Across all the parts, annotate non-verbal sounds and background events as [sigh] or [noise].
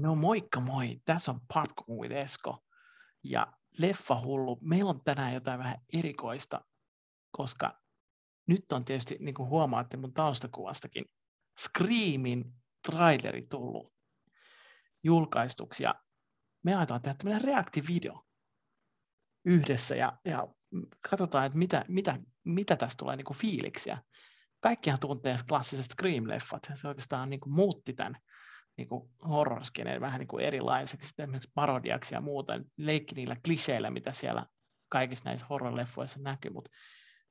No moikka moi, tässä on Popcorn with Esko ja Leffa Hullu. Meillä on tänään jotain vähän erikoista, koska nyt on tietysti, niin kuin huomaatte mun taustakuvastakin, Screamin traileri tullut julkaistuksi ja me ajatellaan tehdä tämmöinen reaktivideo yhdessä ja, ja katsotaan, että mitä, mitä, mitä tästä tulee niin kuin fiiliksiä. Kaikkihan tuntee klassiset Scream-leffat, se oikeastaan niin kuin muutti tämän niin horrorskeneen vähän niin kuin erilaiseksi, esimerkiksi parodiaksi ja muuta, leikki niillä kliseillä, mitä siellä kaikissa näissä horror-leffoissa näkyy, mutta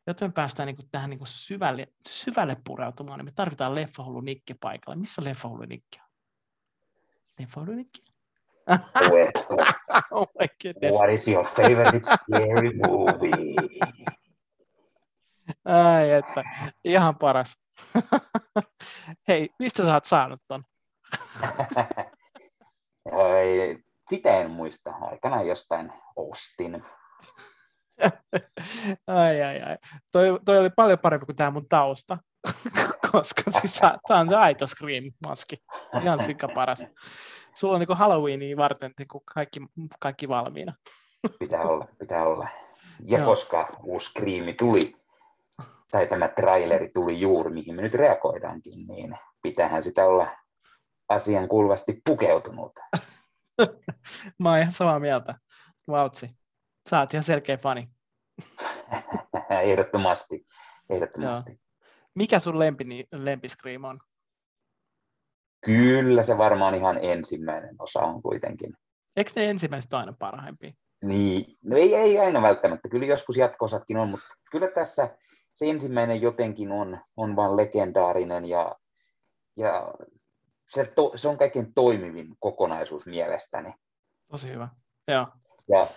jotta me päästään niin kuin tähän niin kuin syvälle, syvälle pureutumaan, niin me tarvitaan leffahullu Nikki paikalle. Missä leffahullu Nikki on? Leffahullu Nikki? [laughs] oh my goodness. What is your favorite scary movie? Ai että, ihan paras. [laughs] Hei, mistä sä oot saanut ton? Sitä en muista. Aikanaan jostain ostin. ai, ai, ai. Toi, toi oli paljon parempi kuin tämä mun tausta, koska siis tämä on se aito Scream-maski. Ihan sika paras. Sulla on niin Halloweenia varten niin kaikki, kaikki valmiina. pitää olla, pitää olla. Ja Joo. koska uusi Scream tuli, tai tämä traileri tuli juuri, mihin me nyt reagoidaankin, niin pitäähän sitä olla asian kuuluvasti pukeutunut. [laughs] Mä oon ihan samaa mieltä. Vautsi. Sä oot ihan selkeä fani. [laughs] ehdottomasti. ehdottomasti. Joo. Mikä sun lempi, lempiskriim on? Kyllä se varmaan ihan ensimmäinen osa on kuitenkin. Eikö ne ensimmäiset aina parhaimpia? Niin, no ei, ei aina välttämättä. Kyllä joskus jatkosatkin on, mutta kyllä tässä se ensimmäinen jotenkin on, on vaan legendaarinen ja, ja se, to, se on kaikkein toimivin kokonaisuus mielestäni. Tosi hyvä, Joo. Ja,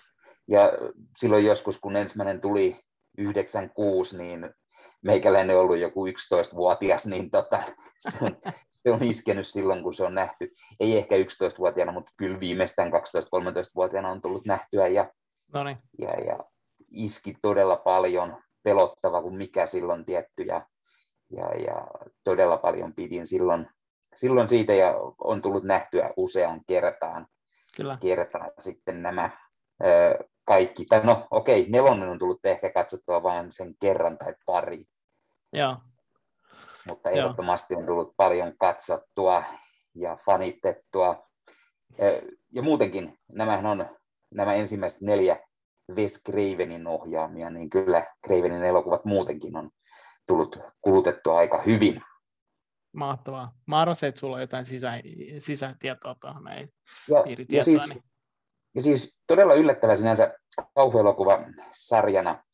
ja silloin joskus, kun ensimmäinen tuli 96, niin meikäläinen on ollut joku 11-vuotias, niin tota, se, on, se on iskenyt silloin, kun se on nähty. Ei ehkä 11-vuotiaana, mutta kyllä viimeistään 12-13-vuotiaana on tullut nähtyä. Ja, Noniin. ja, ja iski todella paljon, pelottava kuin mikä silloin tietty. Ja, ja, ja todella paljon pidin silloin silloin siitä ja on tullut nähtyä usean kertaan, Kyllä. kertaan sitten nämä ö, kaikki. Tai no okei, okay, nelonen on tullut ehkä katsottua vain sen kerran tai pari. Joo. Mutta ehdottomasti on tullut paljon katsottua ja fanitettua. Ja muutenkin nämähän on nämä ensimmäiset neljä Wes Cravenin ohjaamia, niin kyllä Cravenin elokuvat muutenkin on tullut kulutettua aika hyvin. Mahtavaa. Mä arvasin, että sulla on jotain sisä, sisätietoa tuohon näin ja, ja, siis, niin. ja siis todella yllättävä sinänsä kauhuelokuva sarjana.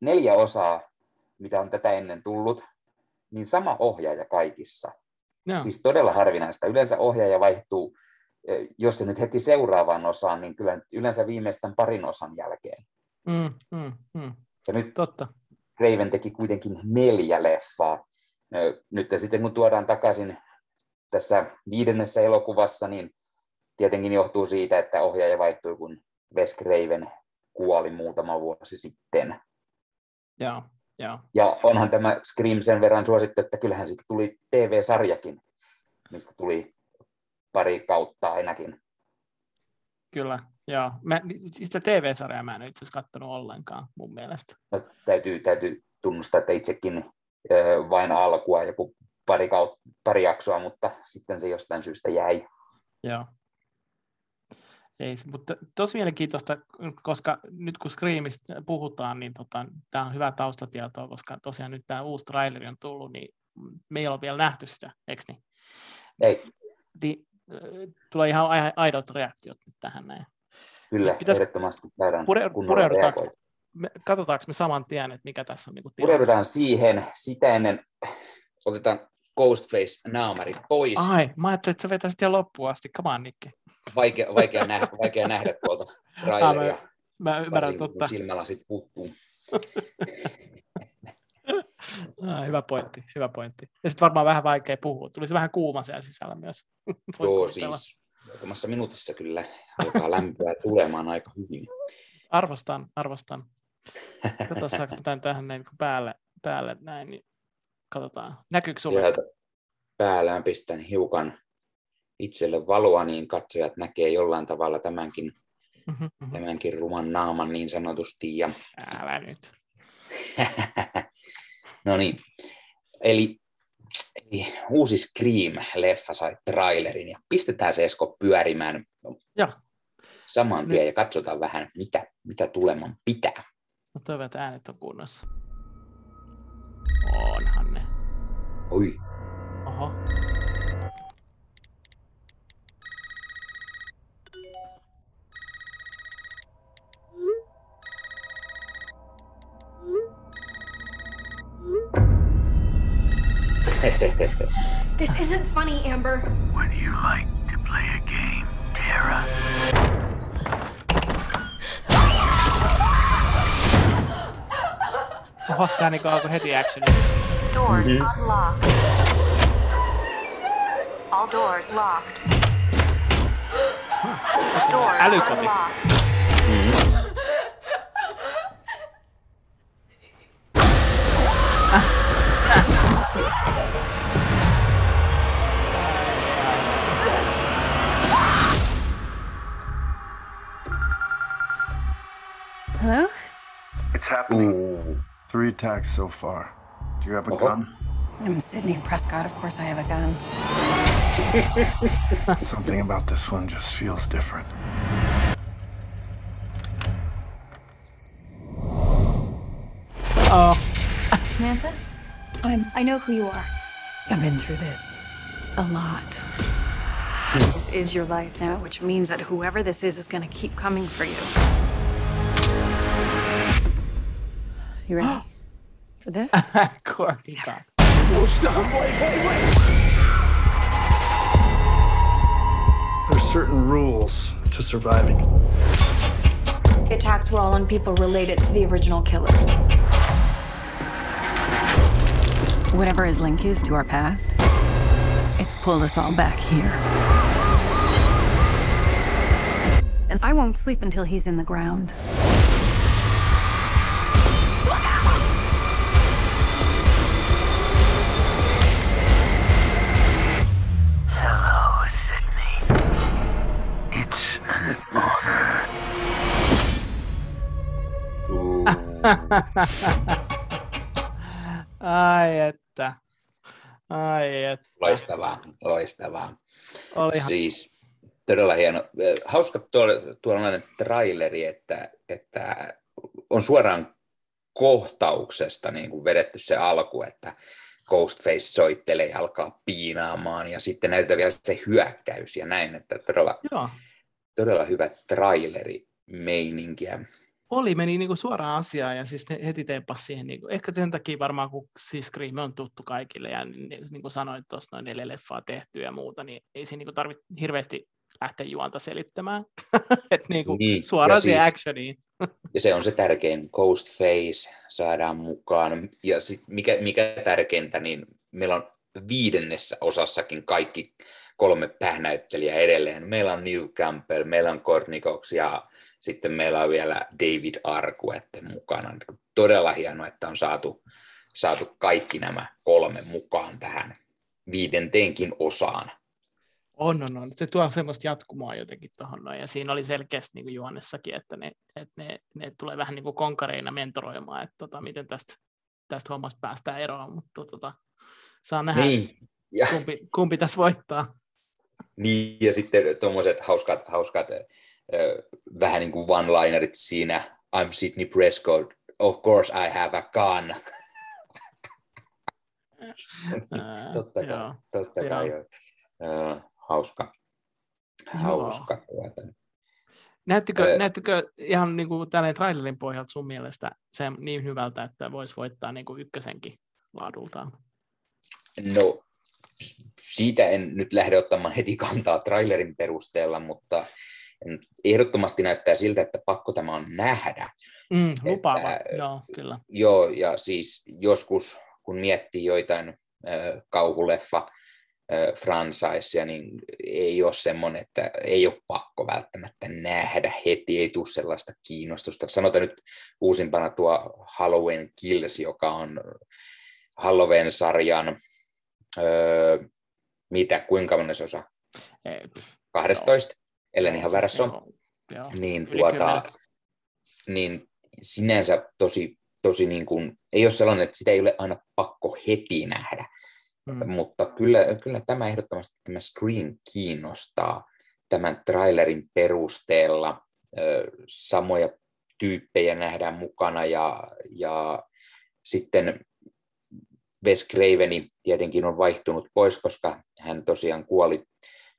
Neljä osaa, mitä on tätä ennen tullut, niin sama ohjaaja kaikissa. Ja. Siis todella harvinaista. Yleensä ohjaaja vaihtuu, jos se nyt heti seuraavaan osaan, niin kyllä yleensä viimeistään parin osan jälkeen. Mm, mm, mm. Ja nyt Totta. Raven teki kuitenkin neljä leffaa, nyt sitten kun tuodaan takaisin tässä viidennessä elokuvassa, niin tietenkin johtuu siitä, että ohjaaja vaihtui, kun Wes Craven kuoli muutama vuosi sitten. Joo, joo. Ja onhan tämä Scream sen verran suosittu, että kyllähän siitä tuli TV-sarjakin, mistä tuli pari kautta ainakin. Kyllä, joo. Mä, sitä TV-sarjaa mä en itse asiassa katsonut ollenkaan mun mielestä. No, täytyy, täytyy tunnustaa, että itsekin vain alkua, joku pari, kaut, pari jaksoa, mutta sitten se jostain syystä jäi. Joo. Ei, mutta tosi mielenkiintoista, koska nyt kun Screamista puhutaan, niin tota, tämä on hyvä taustatietoa, koska tosiaan nyt tämä uusi traileri on tullut, niin me ei ole vielä nähty sitä, eikö niin? Ei. Niin, tulee ihan aidot reaktiot nyt tähän näin. Kyllä, Pitäis ehdottomasti käydään pure, me, katsotaanko me saman tien, että mikä tässä on niin Pureudutaan siihen, sitä ennen otetaan Ghostface-naamarit pois. Ai, mä ajattelin, että sä vetäisit ihan loppuun asti. Come on, Nikke. Vaikea, vaikea, nähdä, vaikea nähdä tuolta traileria. Ah, mä, mä ymmärrän totta. Silmälasit puuttuu. [laughs] ah, hyvä pointti, hyvä pointti. Ja sitten varmaan vähän vaikea puhua. Tulisi vähän kuuma siellä sisällä myös. Joo, siis muutamassa minuutissa kyllä alkaa lämpöä tulemaan aika hyvin. Arvostan, arvostan. Katsotaan, [laughs] saanko tämän tähän näin päälle, päälle näin, niin katsotaan. Näkyykö sulle? Sieltä päällään pistän hiukan itselle valoa, niin katsojat näkee jollain tavalla tämänkin, Mhm, mhm. tämänkin ruman naaman niin sanotusti. Ja... [laughs] Älä nyt. [laughs] no niin, eli, eli uusi Scream-leffa sai trailerin ja pistetään se Esko pyörimään Joo. saman tien ja katsotaan vähän, mitä, mitä tuleman pitää. No toivon, että äänet on kunnossa. Onhan ne. Oi, Oho. This isn't funny, Amber. Would you like to play a game, Tara? Oho, tää niinku alkoi heti actionista. Doors Mhm. unlocked. All doors locked. Doors Älykoti. unlocked. mm. Hello? It's happening. Uu. Three attacks so far. Do you have a Uh-huh. gun? I'm Sydney Prescott. Of course I have a gun. [laughs] [laughs] Something about this one just feels different. Oh, Samantha? I'm. I know who you are. I've been through this a lot. this is your life now, which means that whoever this is is going to keep coming for you. You ready [gasps] for this? Courtney Cox. There's certain rules to surviving. The attacks were all on people related to the original killers. Whatever his link is to our past, it's pulled us all back here. And I won't sleep until he's in the ground. Ai että. Ai että. Loistavaa, loistavaa. Olihan. Siis todella hieno. Hauska tuolla- tuollainen traileri, että, että on suoraan kohtauksesta niin kuin vedetty se alku, että Ghostface soittelee ja alkaa piinaamaan ja sitten näytetään vielä se hyökkäys ja näin, että todella, Joo. todella hyvä traileri meininkiä. Oli, meni niinku suoraan asiaan ja siis ne heti teipasi siihen, niinku, ehkä sen takia varmaan, kun siis Scream on tuttu kaikille ja niin, niin kuin sanoit tuossa noin neljä leffaa tehty ja muuta, niin ei siinä niinku tarvitse hirveästi lähteä juonta selittämään. [laughs] Et niinku Niin, ja suoraan siihen siis- actioniin. [laughs] Ja se on se tärkein, Ghostface saadaan mukaan. Ja sit mikä, mikä tärkeintä, niin meillä on viidennessä osassakin kaikki kolme pähnäyttelijää edelleen. Meillä on New Campbell, meillä on Cox ja sitten meillä on vielä David Arquette mukana. Todella hienoa, että on saatu, saatu kaikki nämä kolme mukaan tähän viidenteenkin osaan. On, on, on. Se tuo semmoista jatkumoa jotenkin tuohon noin. Ja siinä oli selkeästi niin kuin että ne, että ne, ne tulee vähän niin kuin konkareina mentoroimaan, että tota, miten tästä, tästä hommasta päästään eroon. Mutta tota, saa nähdä. Niin, ja, kumpi, kumpi tässä voittaa. Niin, ja sitten tuommoiset hauskat, hauskat vähän niin kuin one-linerit siinä. I'm Sidney Prescott. Of course I have a gun. Totta kai, joo. totta joo. kai. Joo. Ö, hauska. Hauska. tuota. Näyttikö, Ää. näyttikö ihan niin kuin tälleen trailerin pohjalta sun mielestä se niin hyvältä, että voisi voittaa niin kuin ykkösenkin laadultaan? No, siitä en nyt lähde ottamaan heti kantaa trailerin perusteella, mutta ehdottomasti näyttää siltä, että pakko tämä on nähdä. Mm, lupaava, Että- joo, kyllä. Joo, ja siis joskus, kun miettii joitain äh, kauhuleffa äh, franchiseja, niin ei ole semmoinen, että ei ole pakko välttämättä nähdä heti, ei tule sellaista kiinnostusta. Sanotaan nyt uusimpana tuo Halloween Kills, joka on Halloween-sarjan, öö, mitä, kuinka monen osa? Ei, pff, 12, ellen joo, ihan väärässä on, joo, niin, tuota, niin sinänsä tosi, tosi niin kuin, ei ole sellainen, että sitä ei ole aina pakko heti nähdä, Mm. mutta kyllä, kyllä tämä ehdottomasti tämä Scream kiinnostaa tämän trailerin perusteella. Ö, Samoja tyyppejä nähdään mukana ja, ja sitten Wes Craveni tietenkin on vaihtunut pois, koska hän tosiaan kuoli,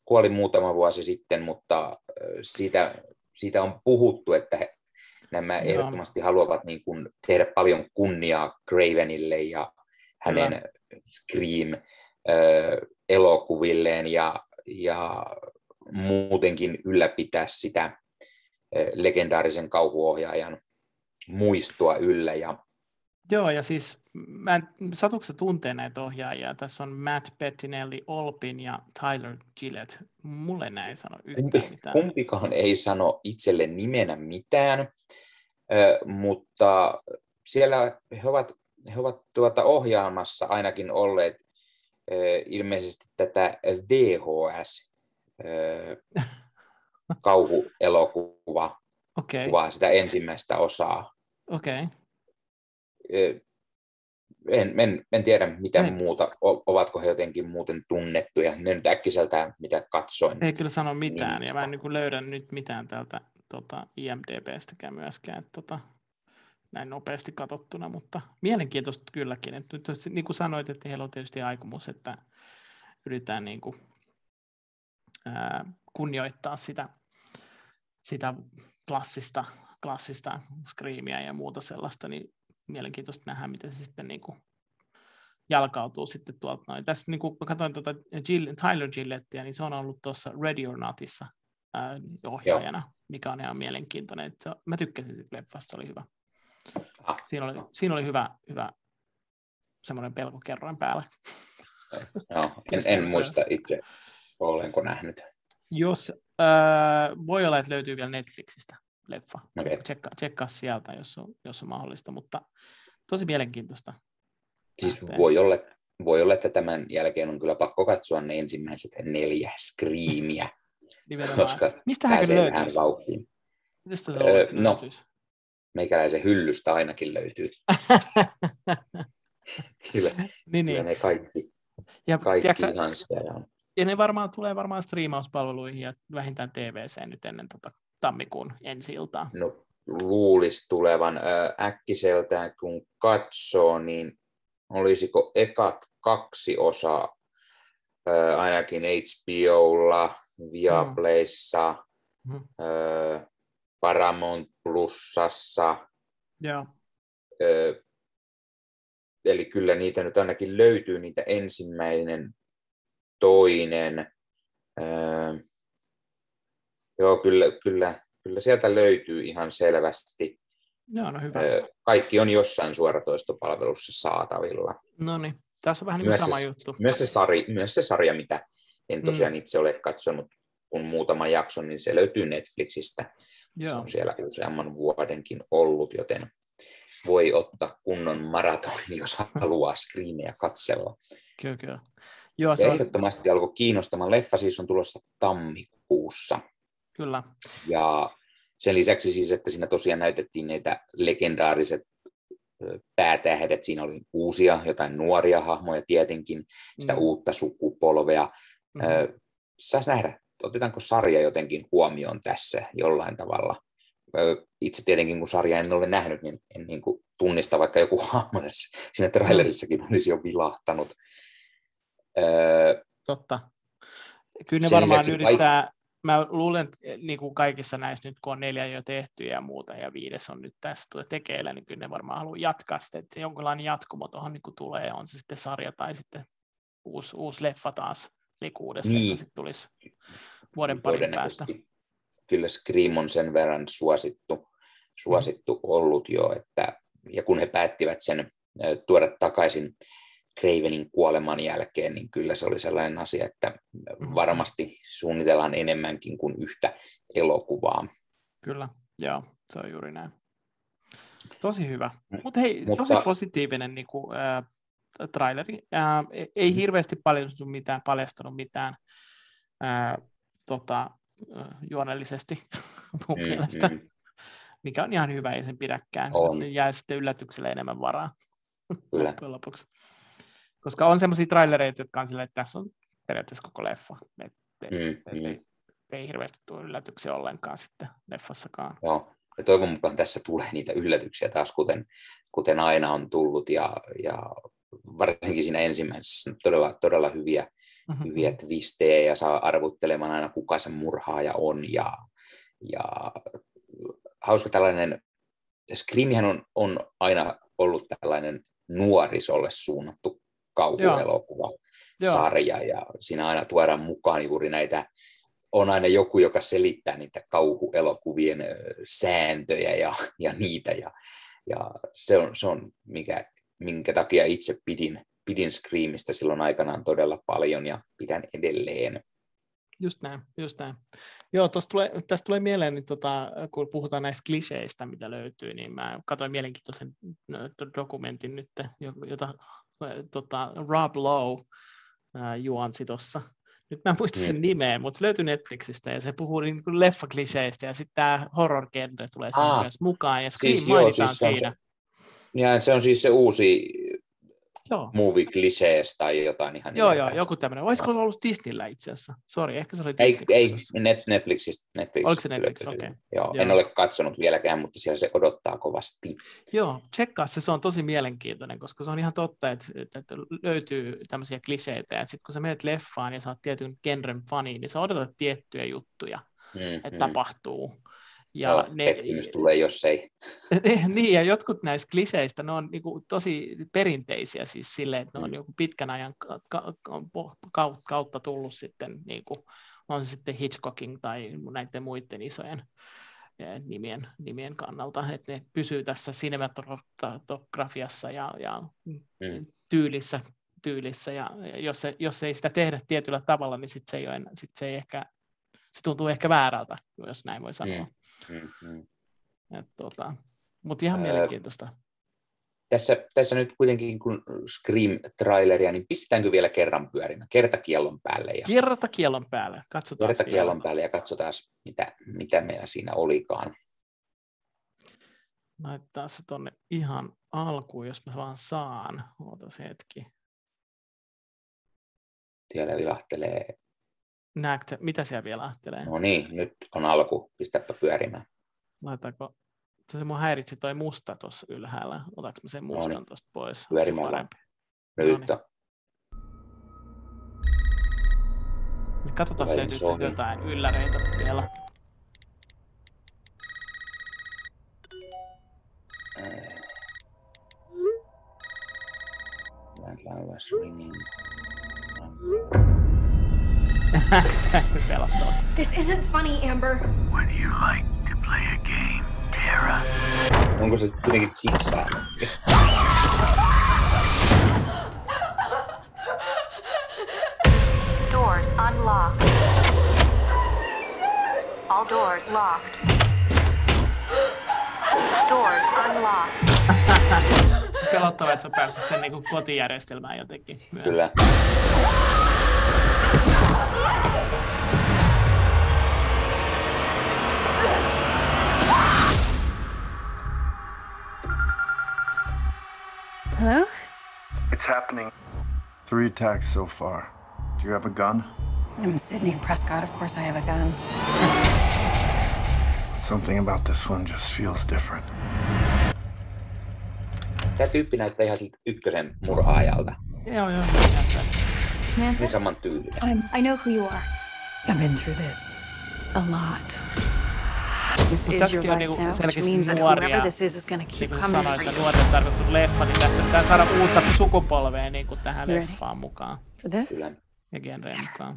kuoli muutama vuosi sitten, mutta ö, siitä, siitä on puhuttu, että he, nämä Joo. ehdottomasti haluavat niin kuin tehdä paljon kunniaa Cravenille ja hänen Scream ö, elokuvilleen ja, ja muutenkin ylläpitää sitä ö, legendaarisen kauhuohjaajan muistoa yllä. Ja, Joo, ja siis mä en, satuuko sä tuntee näitä ohjaajia? Tässä on Matt Bettinelli, Olpin ja Tyler Gillette. Mulle näin sano yhtään kumpi, mitään. kumpikaan ei sano itselle nimenä mitään, mutta siellä he ovat, he ovat tuota ohjaamassa ainakin olleet ilmeisesti tätä VHS ö, [laughs] kauhuelokuva, Okei, kuvaa sitä ensimmäistä osaa. okei. Ö, En, en, en tiedä mitä Ei. muuta, o- ovatko he jotenkin muuten tunnettuja. Ne nyt äkkiseltään, mitä katsoin. Ei kyllä sano mitään, ja Nimistä. mä en niin löydä nyt mitään täältä tota, IMDBstäkään myöskään, että tota, näin nopeasti katsottuna, mutta mielenkiintoista kylläkin. Että nyt, niin kuin sanoit, että heillä on tietysti aikomus, että yritetään niin kuin, ää, kunnioittaa sitä, sitä klassista, klassista screamia ja muuta sellaista, niin mielenkiintoista nähdä, miten se sitten niin kuin jalkautuu sitten tuolta noin. Tässä niin kuin mä katsoin tuota Jill, Tyler Gillettiä, niin se on ollut tuossa Ready or Notissa ää, ohjaajana, mikä on ihan mielenkiintoinen. Se, mä tykkäsin siitä leffasta, se oli hyvä. Ah, Siinä oli, siinä oli hyvä, hyvä semmoinen pelkokerroin päällä. No, en, en muista itse, olenko nähnyt. Jos, ää, voi olla, että löytyy vielä Netflixistä leffa. Okei. Tsekkaa, tsekkaa sieltä, jos on, jos on mahdollista, mutta tosi mielenkiintoista. Siis lähteä. voi olla, voi olla, että tämän jälkeen on kyllä pakko katsoa ne ensimmäiset neljä Screamia, [laughs] Nimenomaan. koska Mistähän se pääsee vähän vauhtiin. Mistä se Öö, löytyisi? no. Meikäläisen hyllystä ainakin löytyy. [laughs] Kyllä, niin, kyllä niin. ne kaikki, Ja, kaikki tiedätkö, ihan siellä on. ja ne varmaan tulee varmaan striimauspalveluihin ja vähintään TVC nyt ennen tota tammikuun ensi iltaa. No, luulisi tulevan äkkiseltään, kun katsoo, niin olisiko ekat kaksi osaa ainakin HBOlla, Viaplayssa, Mhm. ö, Paramount Plusassa, ö, eli kyllä niitä nyt ainakin löytyy, niitä ensimmäinen, toinen, joo kyllä, kyllä, kyllä sieltä löytyy ihan selvästi. joo, no hyvä. Kaikki on jossain suoratoistopalvelussa saatavilla. No niin, tässä on vähän niin Myös sama se, juttu. Myös se, sari, myös se sarja, mitä en Mm. tosiaan itse ole katsonut kun muutaman jakson, niin se löytyy Netflixistä. Se Joo, on siellä useamman vuodenkin ollut, joten voi ottaa kunnon maratonin, jos haluaa screenejä katsella. kyllä, kyllä. Joo, se on, ehdottomasti alkoi kiinnostamaan. Leffa siis on tulossa tammikuussa. Kyllä. Ja sen lisäksi siis, että siinä tosiaan näytettiin näitä legendaariset päätähdet, siinä oli uusia, jotain nuoria hahmoja tietenkin, sitä Mm. uutta sukupolvea. Mhm. Ö, Saisi nähdä, otetaanko sarja jotenkin huomioon tässä jollain tavalla. Itse tietenkin, kun sarja en ole nähnyt, niin en niin kuin tunnista, vaikka joku hahmo tässä, siinä trailerissakin olisi jo vilahtanut. Totta. Kyllä ne varmaan yrittää, mä luulen, että eh, niin kuin kaikissa näissä nyt, kun on neljä jo tehty ja muuta, ja viides on nyt tässä tekeillä, niin kyllä ne varmaan haluaa jatkaa sitä, että jonkinlainen jatkumo tuohon niin tulee, on se sitten sarja tai sitten uusi, uusi leffa taas likuudesta, Niin. että sitten tulisi vuoden parin päästä. Kyllä Scream on sen verran suosittu, suosittu ollut jo, että, ja kun he päättivät sen tuoda takaisin Cravenin kuoleman jälkeen, niin kyllä se oli sellainen asia, että Mhm. varmasti suunnitellaan enemmänkin kuin yhtä elokuvaa. Kyllä, joo, se on juuri näin. Tosi hyvä. M- Mut hei, mutta- tosi positiivinen niin kuin, äh, traileri. Äh, ei hirveästi paljon mitään, paljastunut mitään äh, tota, juonellisesti [laughs] mun Mm, mielestä, mm, mikä on ihan hyvä, ei sen pidäkään. On. Se jää sitten yllätykselle enemmän varaa kyllä. [laughs] lopuksi. Koska on semmoisia trailereita, jotka on silleen, että tässä on periaatteessa koko leffa. Et, et, Mm, et, mm. ei, ei hirveästi tule yllätyksiä ollenkaan sitten leffassakaan. Joo. Ja toivon mukaan tässä tulee niitä yllätyksiä taas, kuten, kuten aina on tullut, ja, ja varsinkin siinä ensimmäisessä todella, todella hyviä, Mhm. hyviä twistejä, ja saa arvuttelemaan aina, kuka se murhaaja on, ja, ja hauska tällainen, Screamihän on, on aina ollut tällainen nuorisolle suunnattu kauhuelokuva, sarja, ja siinä aina tuodaan mukaan juuri näitä on aina joku, joka selittää niitä kauhuelokuvien sääntöjä ja, ja niitä. Ja, ja se on, se on mikä, minkä takia itse pidin, pidin Screamista silloin aikanaan todella paljon ja pidän edelleen. Just näin, just näin. Joo, tulee, tästä tulee mieleen, niin tota, kun puhutaan näistä kliseistä, mitä löytyy, niin mä katsoin mielenkiintoisen dokumentin nyt, jo- jota tota, Rob Lowe ää, juonsi tuossa. Nyt mä en muista sen Mm. nimeä, mutta se löytyy Netflixistä ja se puhuu niin kuin leffakliseistä ja sitten tämä horror-genre tulee siinä Aa, myös mukaan ja Scream siis joo, mainitaan siis se on siinä. Ja se on siis se uusi Joo, movie clichés tai jotain ihan joo, joo, joku tämmöinen. Olisiko ollut Disneyllä itse asiassa? Sori, ehkä se oli Ei, Disney. ei net, Netflixistä. Netflixistä Oliko se Netflix? Okei. Joo, Joo. en ole katsonut vieläkään, mutta siellä se odottaa kovasti. Joo, tsekkaa se, se on tosi mielenkiintoinen, koska se on ihan totta, että, että löytyy tämmöisiä kliseitä, ja sitten kun sä menet leffaan ja sä oot tietyn genren fani, niin sä odotat tiettyjä juttuja, Mm, että mm. tapahtuu. Ja Joo, ne, pettymys tulee, jos ei. [laughs] niin, ja jotkut näistä kliseistä, ne on niinku tosi perinteisiä siis silleen, että ne on Mm. niinku pitkän ajan ka- ka- ka- kautta tullut sitten, niinku, on se sitten Hitchcockin tai näiden muiden isojen eh, nimien, nimien kannalta, että ne pysyy tässä sinematografiassa ja, ja Mm. tyylissä, tyylissä ja jos, se, jos ei sitä tehdä tietyllä tavalla, niin sit se ei, ole, sit se ei ehkä, se tuntuu ehkä väärältä, jos näin voi sanoa. Mm, mm. Et, tota, mutta ihan mielenkiintoista. Tässä, tässä nyt kuitenkin, kun Scream-traileria, niin pistetäänkö vielä kerran pyörimään? Kertakiellon päälle ja Kerta kielon päälle. Katsotaan. kertakiellon päälle ja katsotaan, mitä, mitä meillä siinä olikaan. Laittaa se tonne ihan alkuun, jos mä vaan saan. Ootas hetki. Siellä vilahtelee. Näette, mitä siellä vielä lähtelee? No niin, nyt on alku. Pistäpä pyörimään. Laitaanko, se mun häiritsi toi musta tuossa ylhäällä. Otaks mä sen No niin. mustan tuosta pois? Onko se Pyörimään vaan. parempi? Nyt niin. on. Katsotaan, Tulee löytyykö jotain ylläreitä vielä. Äh. Landline was ringing. [laughs] This isn't funny, Amber. Would you like to play a game, Tara? Onko se kuitenkin zigzag? Doors unlocked. All doors locked. Doors unlocked. Se pelottava, että se on päässyt sen niin kotijärjestelmään jotenkin myös. Kyllä. Hello? It's happening. Three attacks so far. Do you have a gun? I'm Sydney Prescott. Of course I have a gun. Something about this one just feels different. Tämä tyyppi näyttää ihan siltä ykkösen murhaajalta. Joo, joo. Niin näyttää. Samantha? Niin saman. I'm, I know who you are. I've been through this a lot. This is your life now, which means that nuoria. whoever this is is gonna keep Niin coming sanoin, for you. nuoret on leffa, niin tässä pitää saada uutta sukupolvea niin kuin tähän You ready? leffaan mukaan For this? Kyllä. ja genreen mukaan.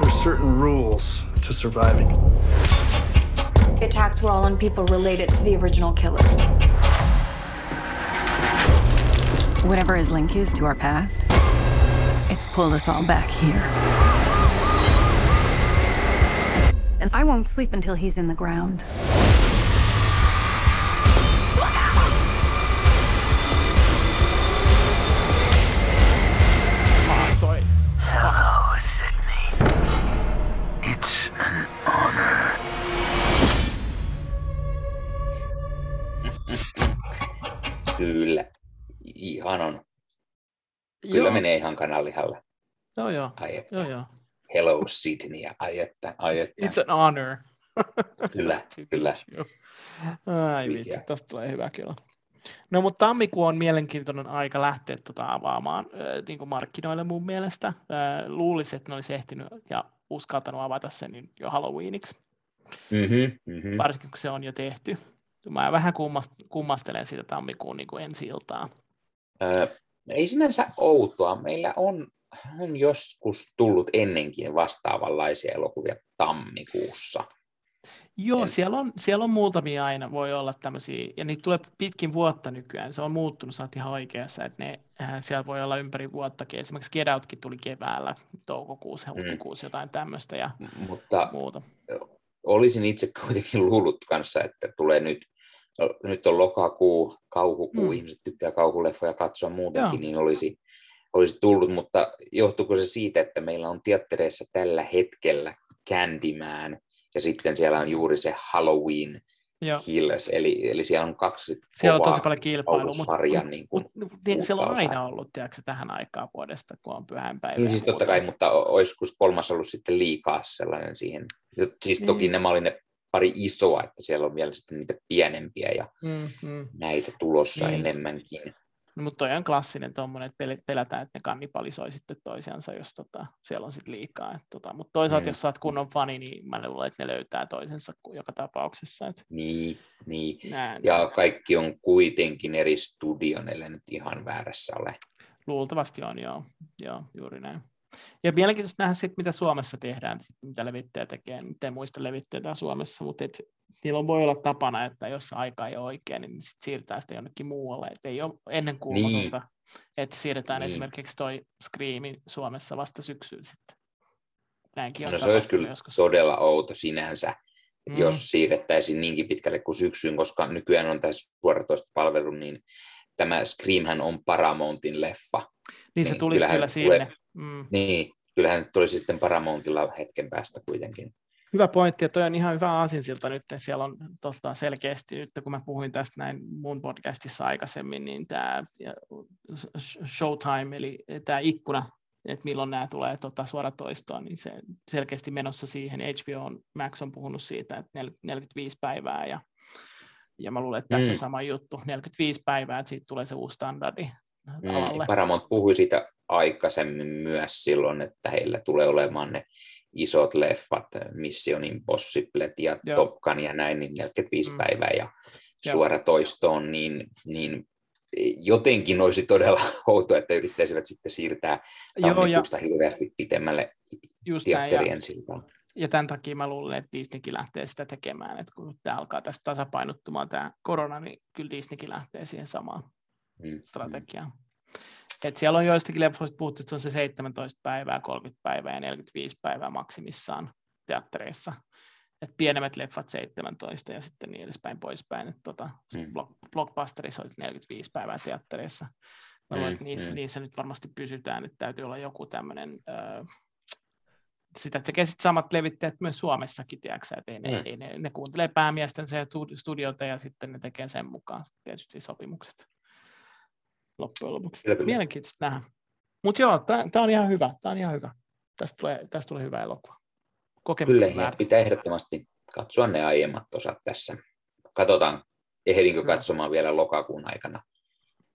There's certain rules to surviving. The attacks were all on people related to the original killers. Whatever his link is to our past, it's pulled us all back here. And I won't sleep until he's in the ground. Kyllä. [laughs] Kyllä Joo. menee ihan kananlihalle. Joo, joo. Ai että. joo, joo. Hello Sydney, ai että, ai että. It's an honor. [laughs] Kyllä, kyllä. Ai vitsi, tosta tulee hyvä kyllä. No mutta tammikuu on mielenkiintoinen aika lähteä tota avaamaan äh, niin kuin markkinoille mun mielestä. Äh, luulisin, että ne olisi ehtinyt ja uskaltanut avata sen niin jo Halloweeniksi, Mm-hmm, mm-hmm. varsinkin kun se on jo tehty. Mä vähän kummast- kummastelen sitä tammikuun niin kuin ensi iltaa. Ö, ei sinänsä outoa. Meillä on, on joskus tullut ennenkin vastaavanlaisia elokuvia tammikuussa. Joo, En- siellä on, siellä on muutamia aina, voi olla tämmöisiä, ja niitä tulee pitkin vuotta nykyään, se on muuttunut, sä oot ihan oikeassa, että ne, äh, siellä voi olla ympäri vuottakin, esimerkiksi Get Outkin tuli keväällä, toukokuussa, Mm. huhtikuussa, jotain tämmöistä ja Mutta muuta. olisin itse kuitenkin luullut kanssa, että tulee nyt, no, nyt on lokakuu, kauhukuu, Mm. mm. ihmiset tykkää kauhuleffoja katsoa muutenkin, Joo. niin olisi, olisi tullut, mutta johtuuko se siitä, että meillä on teattereissa tällä hetkellä Candyman, ja sitten siellä on juuri se Halloween Joo, Kills, eli, eli siellä on kaksi siellä on tosi paljon kilpailua, mutta niin kuin, mut, niin, siellä on aina ollut, tiedätkö, tähän aikaan vuodesta, kun on pyhäinpäivä. Niin siis totta kai, mutta olisiko kolmas ollut sitten liikaa sellainen siihen. Siis toki Niin. nämä oli ne pari isoa, että siellä on vielä sitten niitä pienempiä ja Mm, mm. näitä tulossa Niin. enemmänkin. No, mutta toi on klassinen tuommoinen, että pel- pelätään, että ne kannibalisoi sitten toisiansa, jos tota, siellä on sitten liikaa. Et, tota, mutta toisaalta, Mm. jos sä oot kunnon fani, niin mä luulen, että ne löytää toisensa joka tapauksessa. Et, Niin, niin. nää, Ja kaikki on kuitenkin eri studion, ellei nyt ihan väärässä ole. Luultavasti on, joo, joo juuri näin. Ja mielenkiintoista nähdä sitten, mitä Suomessa tehdään, sit, mitä levittäjä tekee. Nyt en muista levittäjää Suomessa, mutta et, niillä on- voi olla tapana, että jos aika ei ole oikein, niin sit siirtää sitä jonnekin muualle. Et ei ole ennen kuumatonta, niin. että siirretään Niin. esimerkiksi toi Screami Suomessa vasta syksyyn sitten. Näinkin on No se olisi kyllä joskus. todella outo sinänsä, Mm. jos siirrettäisiin niinkin pitkälle kuin syksyyn, koska nykyään on tässä suoratoista palvelu, niin tämä Screamhän on Paramountin leffa. Niin se niin tulisi kyllähän kyllä tulee- sinne. Mm. Niin, kyllähän nyt tulisi sitten Paramountilla hetken päästä kuitenkin. Hyvä pointti, ja toi on ihan hyvä aasinsilta nyt. Siellä on tota selkeästi, nyt kun mä puhuin tästä näin mun podcastissa aikaisemmin, niin tämä Showtime, eli tämä ikkuna, että milloin nämä tulee tota, suoratoistoon, niin se selkeästi menossa siihen. HBO on, Max on puhunut siitä, että 45 päivää, ja, ja mä luulen, että tässä Mm. on sama juttu, 45 päivää, että siitä tulee se uusi standardi Mm, alalle. Paramount puhui siitä aikaisemmin myös silloin, että heillä tulee olemaan ne isot leffat, Mission Impossible ja Joo. Top Gun ja näin, niin 45 Mm. mm. päivää ja Joo. suoratoistoon, niin, niin jotenkin olisi todella [laughs] outoa, että yrittäisivät sitten siirtää Joo, ja tammikuusta hirveästi pitemmälle just näin, ja teatterien siltaan. ja tämän takia mä luulen, että Disneykin lähtee sitä tekemään, että kun tämä alkaa tästä tasapainottumaan tämä korona, niin kyllä Disneykin lähtee siihen samaan Mm, strategiaan. Et siellä on joistakin leffoista puhuttu, että se on se 17 päivää, 30 päivää ja 45 päivää maksimissaan teattereissa. Et pienemmät leffat 17 ja sitten niin edespäin poispäin. Et tota, Mm. block, blockbusterissa oli 45 päivää teattereissa. Mä luulen, Mm, että niissä, mm. niissä nyt varmasti pysytään, että täytyy olla joku tämmöinen sitä tekee sitten samat levittäjät myös Suomessakin, tiedätkö, että ei ne, Mm. ei ne, ne kuuntelee päämiesten se studiota ja sitten ne tekee sen mukaan sit tietysti sopimukset loppujen lopuksi. Mielenkiintoista nähdä. Mutta joo, tämä on ihan hyvä, tämä on ihan hyvä. Tästä tulee, tästä tulee hyvä elokuva. Kyllä, ja pitää ehdottomasti katsoa ne aiemmat osat tässä. Katsotaan, ehdinkö katsomaan vielä lokakuun aikana,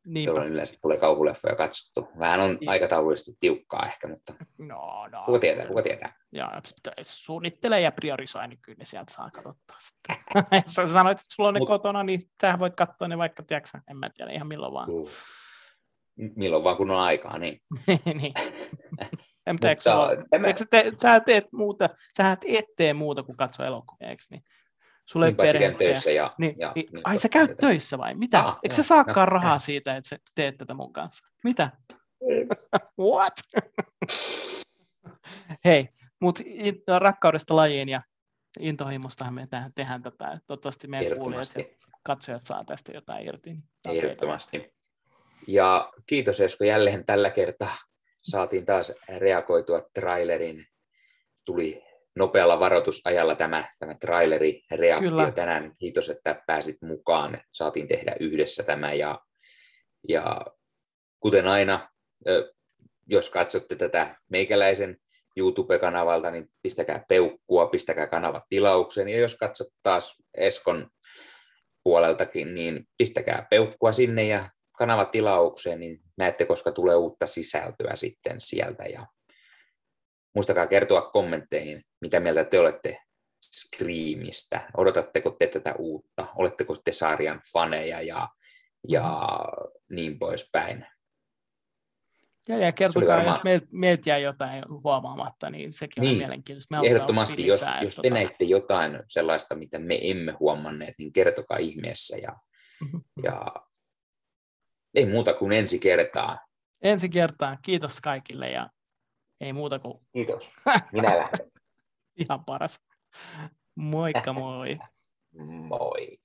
Niinpä. jolloin yleensä tulee kauhuleffoja katsottu. Vähän on Niin. aikataulullisesti tiukkaa ehkä, mutta No, no, kuka tietää, kuka tietää. Ja jos suunnittelee ja priorisoi, niin kyllä ne sieltä saa katsottua sitten. [laughs] jos sä sanoit, että sulla on ne Mut- kotona, niin sähän voit katsoa ne vaikka, tiedätkö, en mä tiedä, ihan milloin vaan. Juu. Milloin vaan kun on aikaa, niin. [laughs] niin. [laughs] Mutta eikö sulla, tämä, eikö sä, te, sä teet muuta, sähän et tee muuta kuin katsoa elokuvia, eikö niin? Sulla ei niin ja- töissä ja, Niin, ja, niin, niin, ai sä totta käyt kai. töissä vai? Mitä? Ah, Eikö joo, sä saakaan joo, rahaa joo. siitä, että sä teet tätä mun kanssa? Mitä? [laughs] What? Hei, mutta rakkaudesta lajiin ja intohimostahan me tehdään, tätä. Toivottavasti meidän kuulijat ja katsojat saa tästä jotain irti. On Ehdottomasti. Ja kiitos Esko jälleen tällä kertaa. Saatiin taas reagoitua trailerin. Tuli nopealla varoitusajalla tämä, tämä traileri reaktio Kyllä. tänään. Kiitos, että pääsit mukaan. Saatiin tehdä yhdessä tämä ja Ja kuten aina, jos katsotte tätä meikäläisen YouTube-kanavalta, niin pistäkää peukkua, pistäkää kanavat tilaukseen. Ja jos katsot taas Eskon puoleltakin, niin pistäkää peukkua sinne ja kanavat tilaukseen, niin näette, koska tulee uutta sisältöä sitten sieltä. Ja muistakaa kertoa kommentteihin, mitä mieltä te olette Screamista. Odotatteko te tätä uutta? Oletteko te sarjan faneja ja, ja niin poispäin? Ja, ja kertokaa, varmaan... jos meiltä meilt jää jotain huomaamatta, niin sekin niin. on mielenkiintoista. Me Ehdottomasti, jos, lisää, jos te tota... näitte jotain sellaista, mitä me emme huomanneet, niin kertokaa ihmeessä. Ja, mm-hmm. ja ei muuta kuin ensi kertaa. Ensi kertaa. Kiitos kaikille ja ei muuta kuin... Kiitos. [laughs] Minä lähden. Ihan paras. Moikka moi. moi.